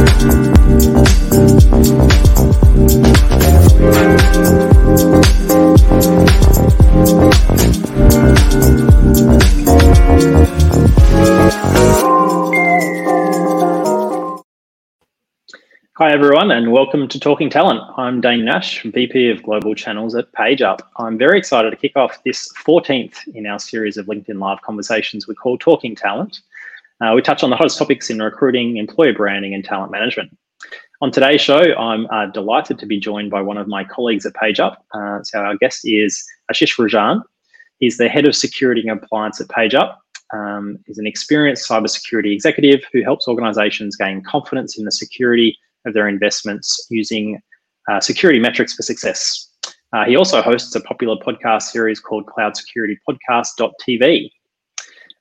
Hi, everyone, and welcome to Talking Talent. I'm Dayne Nash, VP of Global Channels at PageUp. I'm very excited to kick off this 14th in our series of LinkedIn Live conversations we call Talking Talent. Uh, we touch on the hottest topics in recruiting, employer branding, and talent management. On today's show, I'm uh, delighted to be joined by one of my colleagues at PageUp. Uh, so, our guest is Ashish Rajan. He's the head of security and compliance at PageUp. Um, he's an experienced cybersecurity executive who helps organizations gain confidence in the security of their investments using uh, security metrics for success. Uh, he also hosts a popular podcast series called Cloud Security.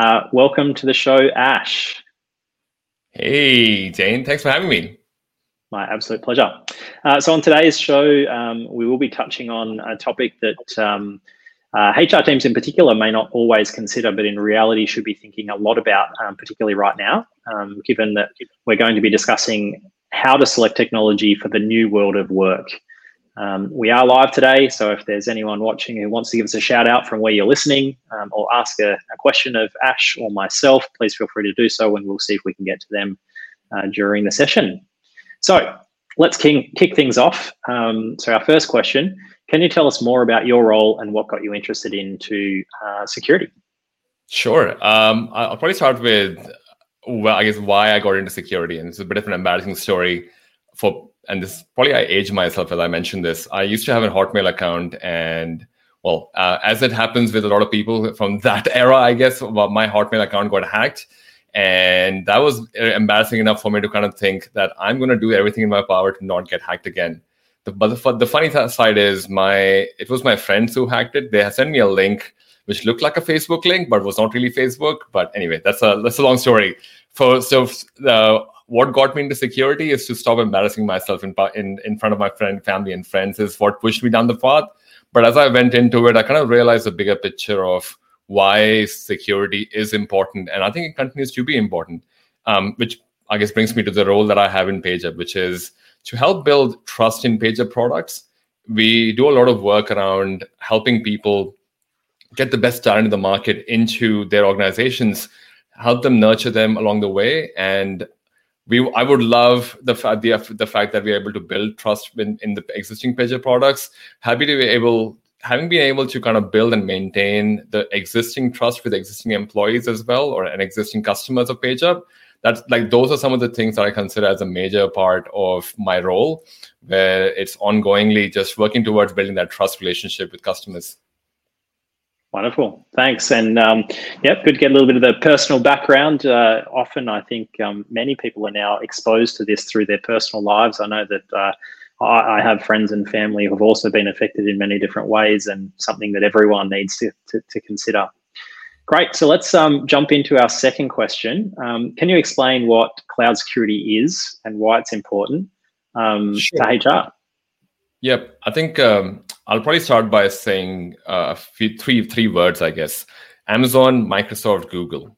Uh, welcome to the show, Ash. Hey, Dayne. Thanks for having me. My absolute pleasure. Uh, so, on today's show, um, we will be touching on a topic that um, uh, HR teams in particular may not always consider, but in reality should be thinking a lot about, um, particularly right now, um, given that we're going to be discussing how to select technology for the new world of work. Um, we are live today, so if there's anyone watching who wants to give us a shout out from where you're listening um, or ask a, a, question of Ash or myself, please feel free to do so and we'll see if we can get to them uh, during the session. So let's king, kick things off. Um, so, our first question Can you tell us more about your role and what got you interested into uh, security? Sure. Um, I'll probably start with well, I guess why I got into security, and it's a bit of an embarrassing story. For and this probably I age myself as I mentioned this. I used to have a Hotmail account, and well, uh, as it happens with a lot of people from that era, I guess my Hotmail account got hacked, and that was embarrassing enough for me to kind of think that I'm going to do everything in my power to not get hacked again. The, but the, the funny side is my it was my friends who hacked it. They sent me a link which looked like a Facebook link, but was not really Facebook. But anyway, that's a that's a long story. For so uh, what got me into security is to stop embarrassing myself in in in front of my friend, family, and friends is what pushed me down the path. But as I went into it, I kind of realized the bigger picture of why security is important, and I think it continues to be important. Um, which I guess brings me to the role that I have in PageUp, which is to help build trust in PageUp products. We do a lot of work around helping people get the best talent in the market into their organizations, help them nurture them along the way. And we, I would love the fact the, the fact that we're able to build trust in, in the existing PageUp products. Happy to be able, having been able to kind of build and maintain the existing trust with existing employees as well, or an existing customers of PageUp. That's like those are some of the things that I consider as a major part of my role, where it's ongoingly just working towards building that trust relationship with customers. Wonderful, thanks. And um, yep, good to get a little bit of the personal background. Uh, often, I think um, many people are now exposed to this through their personal lives. I know that uh, I, I, have friends and family who have also been affected in many different ways, and something that everyone needs to, to, to consider. Great. So let's um, jump into our second question. Um, can you explain what cloud security is and why it's important um, sure. to HR? Yep, I think um, I'll probably start by saying uh, few, three three words, I guess: Amazon, Microsoft, Google.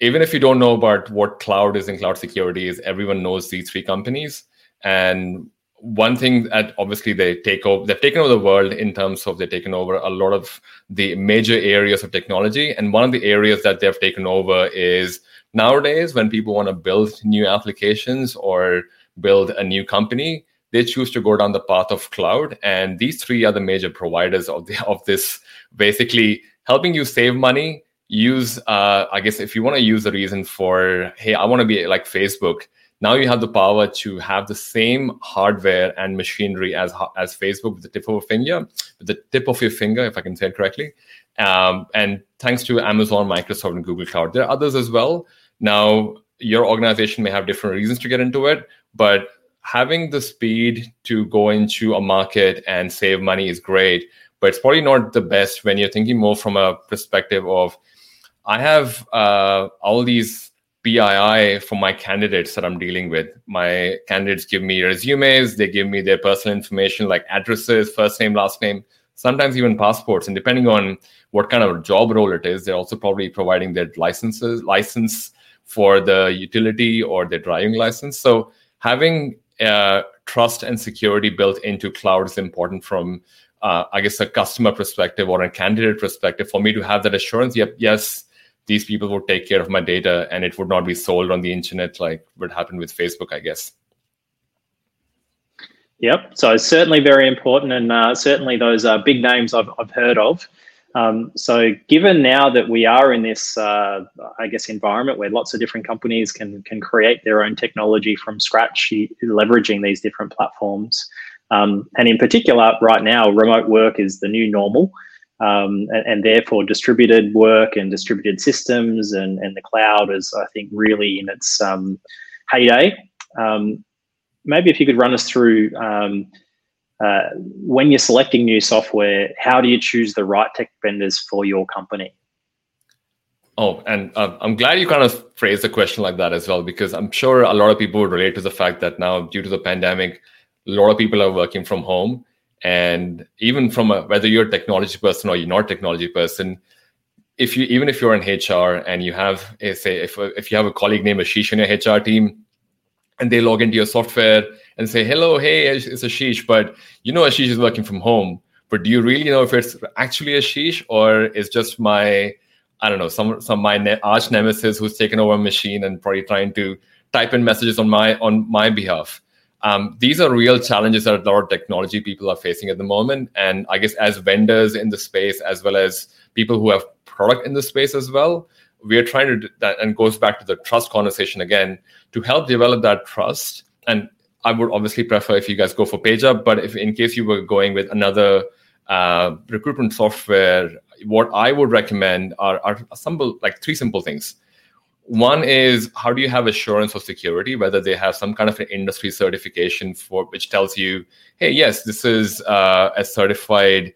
Even if you don't know about what cloud is and cloud security is, everyone knows these three companies. And one thing that obviously they take over, they've taken over the world in terms of they've taken over a lot of the major areas of technology. And one of the areas that they've taken over is nowadays when people want to build new applications or build a new company they choose to go down the path of cloud. And these three are the major providers of the of this, basically helping you save money. Use, uh, I guess, if you want to use the reason for, hey, I want to be like Facebook. Now you have the power to have the same hardware and machinery as as Facebook with the tip of a finger, with the tip of your finger, if I can say it correctly. Um, and thanks to Amazon, Microsoft, and Google Cloud, there are others as well. Now, your organization may have different reasons to get into it, but having the speed to go into a market and save money is great, but it's probably not the best when you're thinking more from a perspective of I have uh, all these PII for my candidates that I'm dealing with. My candidates give me resumes, they give me their personal information like addresses, first name, last name, sometimes even passports. And depending on what kind of job role it is, they're also probably providing their licenses, license for the utility or their driving license. So having uh, trust and security built into cloud is important from, uh, I guess, a customer perspective or a candidate perspective. For me to have that assurance, yep, yes, these people would take care of my data and it would not be sold on the internet like what happened with Facebook, I guess. Yep. So it's certainly very important, and uh, certainly those are big names I've, I've heard of. Um, so given now that we are in this, uh, I guess, environment where lots of different companies can can create their own technology from scratch, leveraging these different platforms, um, and in particular, right now, remote work is the new normal. Um, and, and, therefore distributed work and distributed systems and, and the cloud is, I think, really in its um, heyday. Um, maybe if you could run us through um, uh, when you're selecting new software, how do you choose the right tech vendors for your company? Oh, and uh, I'm glad you kind of phrased the question like that as well, because I'm sure a lot of people would relate to the fact that now, due to the pandemic, a lot of people are working from home. And even from a, whether you're a technology person or you're not a technology person, if you even if you're in HR and you have a, say if if you have a colleague named Ashish in your HR team, and they log into your software and say, hello, hey, it's Ashish, but you know Ashish is working from home. But do you really know if it's actually Ashish or is just my, I don't know, some some my ne- arch nemesis who's taken over a machine and probably trying to type in messages on my on my behalf. Um, these are real challenges that a lot of technology people are facing at the moment. And I guess as vendors in the space, as well as people who have product in the space as well, we are trying to do that and goes back to the trust conversation again to help develop that trust. And i would obviously prefer if you guys go for PageUp but if in case you were going with another uh, recruitment software what i would recommend are, are simple like three simple things. One is how do you have assurance of security whether they have some kind of an industry certification for which tells you hey yes this is uh, a certified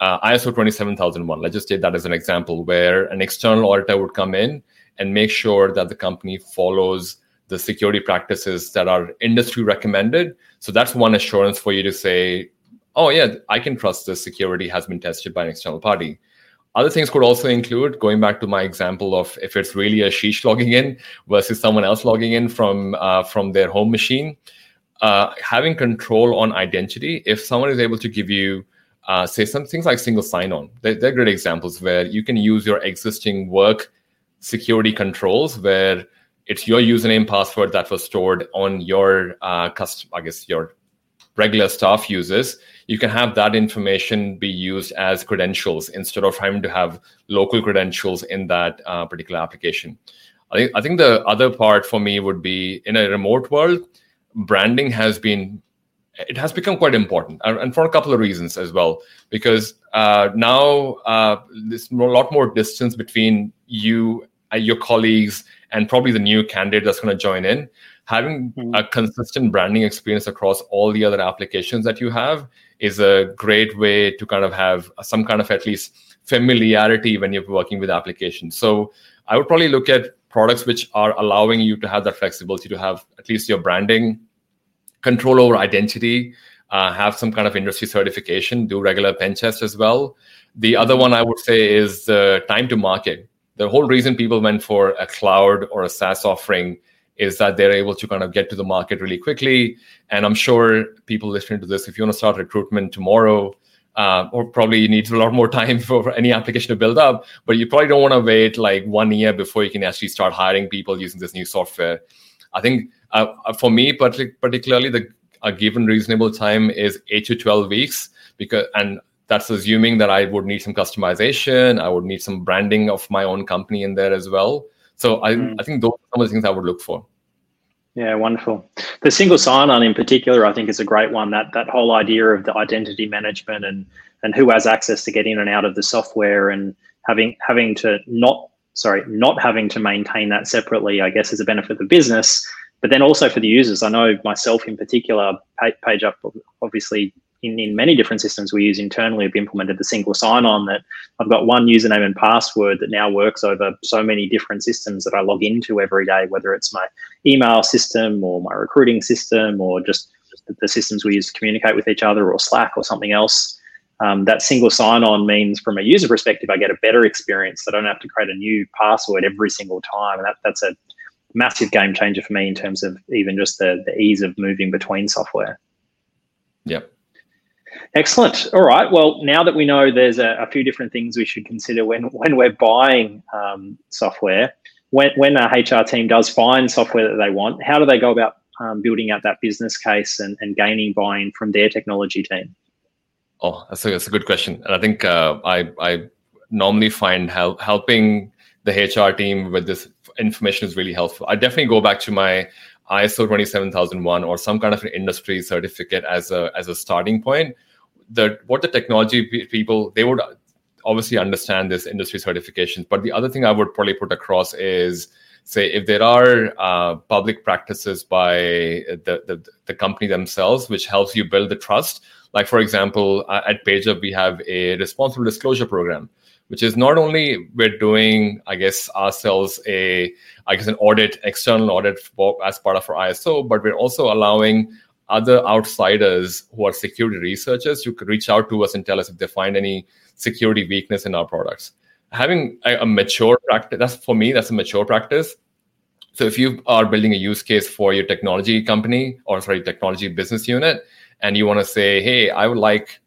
uh, ISO 27001. Let's just take that as an example, where an external auditor would come in and make sure that the company follows the security practices that are industry recommended. So that's one assurance for you to say, oh, yeah, I can trust the security has been tested by an external party. Other things could also include going back to my example of if it's really Ashish logging in versus someone else logging in from uh, from their home machine. Uh, having control on identity. If someone is able to give you uh, say some things like single sign-on. They're, they're, great examples where you can use your existing work security controls where it's your username password that was stored on your uh, custom, I guess your regular staff uses. You can have that information be used as credentials instead of having to have local credentials in that uh, particular application. I think, I think the other part for me would be in a remote world, branding has been it has become quite important, and for a couple of reasons as well. Because uh, now uh, there's a lot more distance between you, uh, your colleagues, and probably the new candidate that's going to join in. Having mm-hmm. a consistent branding experience across all the other applications that you have is a great way to kind of have some kind of at least familiarity when you're working with applications. So I would probably look at products which are allowing you to have that flexibility to have at least your branding control over identity, uh, have some kind of industry certification, do regular pen tests as well. The other one I would say is the time to market. The whole reason people went for a cloud or a SaaS offering is that they're able to kind of get to the market really quickly. And I'm sure people listening to this, if you want to start recruitment tomorrow, uh, or probably you need a lot more time for any application to build up, but you probably don't want to wait like one year before you can actually start hiring people using this new software. I think uh, uh, for me, particularly, the a given reasonable time is eight to twelve weeks because and that's assuming that I would need some customization. I would need some branding of my own company in there as well. So I, mm. I think those are some of the things I would look for. Yeah, wonderful. The single sign-on in particular, I think, is a great one. That that whole idea of the identity management and and who has access to get in and out of the software and having having to not sorry not having to maintain that separately, I guess, is a benefit of the business but then also for the users, I know myself in particular, PageUp obviously in, in many different systems we use internally have implemented the single sign-on that I've got one username and password that now works over so many different systems that I log into every day, whether it's my email system or my recruiting system or just the systems we use to communicate with each other or Slack or something else. Um, that single sign-on means from a user perspective, I get a better experience. I don't have to create a new password every single time. And that, that's a massive game changer for me in terms of even just the, the ease of moving between software. Yep. Excellent. All right. Well, now that we know there's a, a few different things we should consider when when we're buying um, software, when when a HR team does find software that they want, how do they go about um, building out that business case and, and gaining buy-in from their technology team? Oh, that's a, that's a good question, and I think uh, I I normally find help, helping the HR team with this information is really helpful. I definitely go back to my ISO 27001 or some kind of an industry certificate as a as a starting point. The what the technology people they would obviously understand this industry certifications, but the other thing I would probably put across is say if there are uh, public practices by the, the, the company themselves which helps you build the trust like for example at pageup we have a responsible disclosure program which is not only we're doing i guess ourselves a i guess an audit external audit for, as part of our iso but we're also allowing other outsiders who are security researchers could reach out to us and tell us if they find any security weakness in our products. Having a, a mature practice that's for me that's a mature practice. So if you are building a use case for your technology company or sorry technology business unit and you want to say hey i would like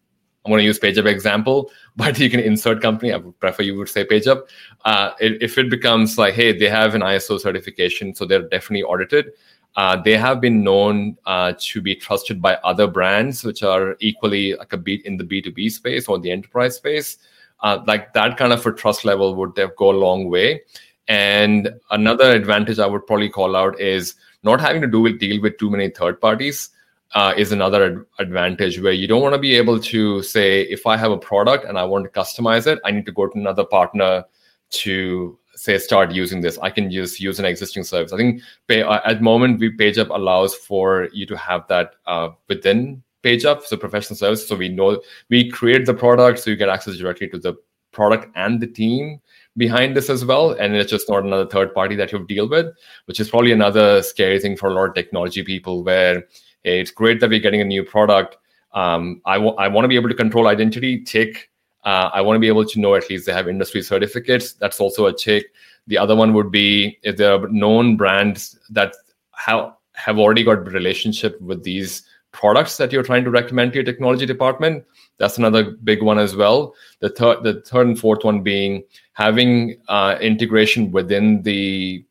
i'm going to use pageup example but you can insert company i would prefer you would say pageup uh, if it becomes like hey they have an iso certification so they're definitely audited uh, they have been known uh, to be trusted by other brands which are equally like a beat in the b2b space or the enterprise space uh, like that kind of a trust level would go a long way. And another advantage I would probably call out is not having to do with deal with too many third parties. Uh, is another ad- advantage where you don't want to be able to say if I have a product and I want to customize it, I need to go to another partner to say start using this. I can just use an existing service. I think pay, uh, at the moment we PageUp allows for you to have that uh, within PageUp, so professional service. So we know we create the product, so you get access directly to the product and the team behind this as well. And it's just not another third party that you deal with, which is probably another scary thing for a lot of technology people where it's great that we're getting a new product. Um, I, w- I want to be able to control identity, tick. Uh, I want to be able to know at least they have industry certificates. That's also a tick. The other one would be if there are known brands that have have already got relationship with these products that you're trying to recommend to your technology department. That's another big one as well. The third, the third and fourth one being having uh, integration within the,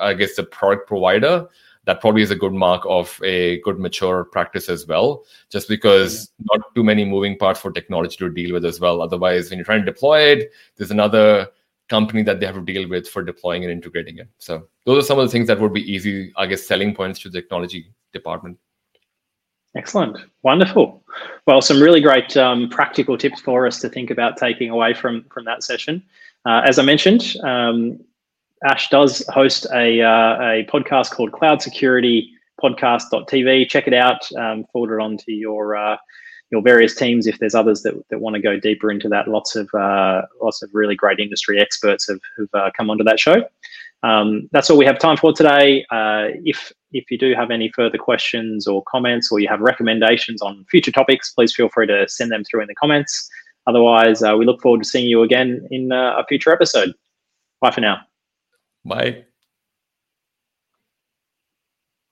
I guess, the product provider. That probably is a good mark of a good mature practice as well. Just because yeah. not too many moving parts for technology to deal with as well. Otherwise, when you're trying to deploy it, there's another company that they have to deal with for deploying and integrating it. So those are some of the things that would be easy, I guess, selling points to the technology department. Excellent. Wonderful. Well, some really great um, practical tips for us to think about taking away from, from that session. Uh, as I mentioned, um, Ash does host a, uh, a podcast called Cloud Security Podcast.tv. Check it out. Um, forward it on to your uh, your various teams if there's others that, that want to go deeper into that. Lots of uh, lots of really great industry experts have, have uh, come onto that show. Um, that's all we have time for today. Uh, if if you do have any further questions or comments, or you have recommendations on future topics, please feel free to send them through in the comments. Otherwise, uh, we look forward to seeing you again in a future episode. Bye for now. Bye.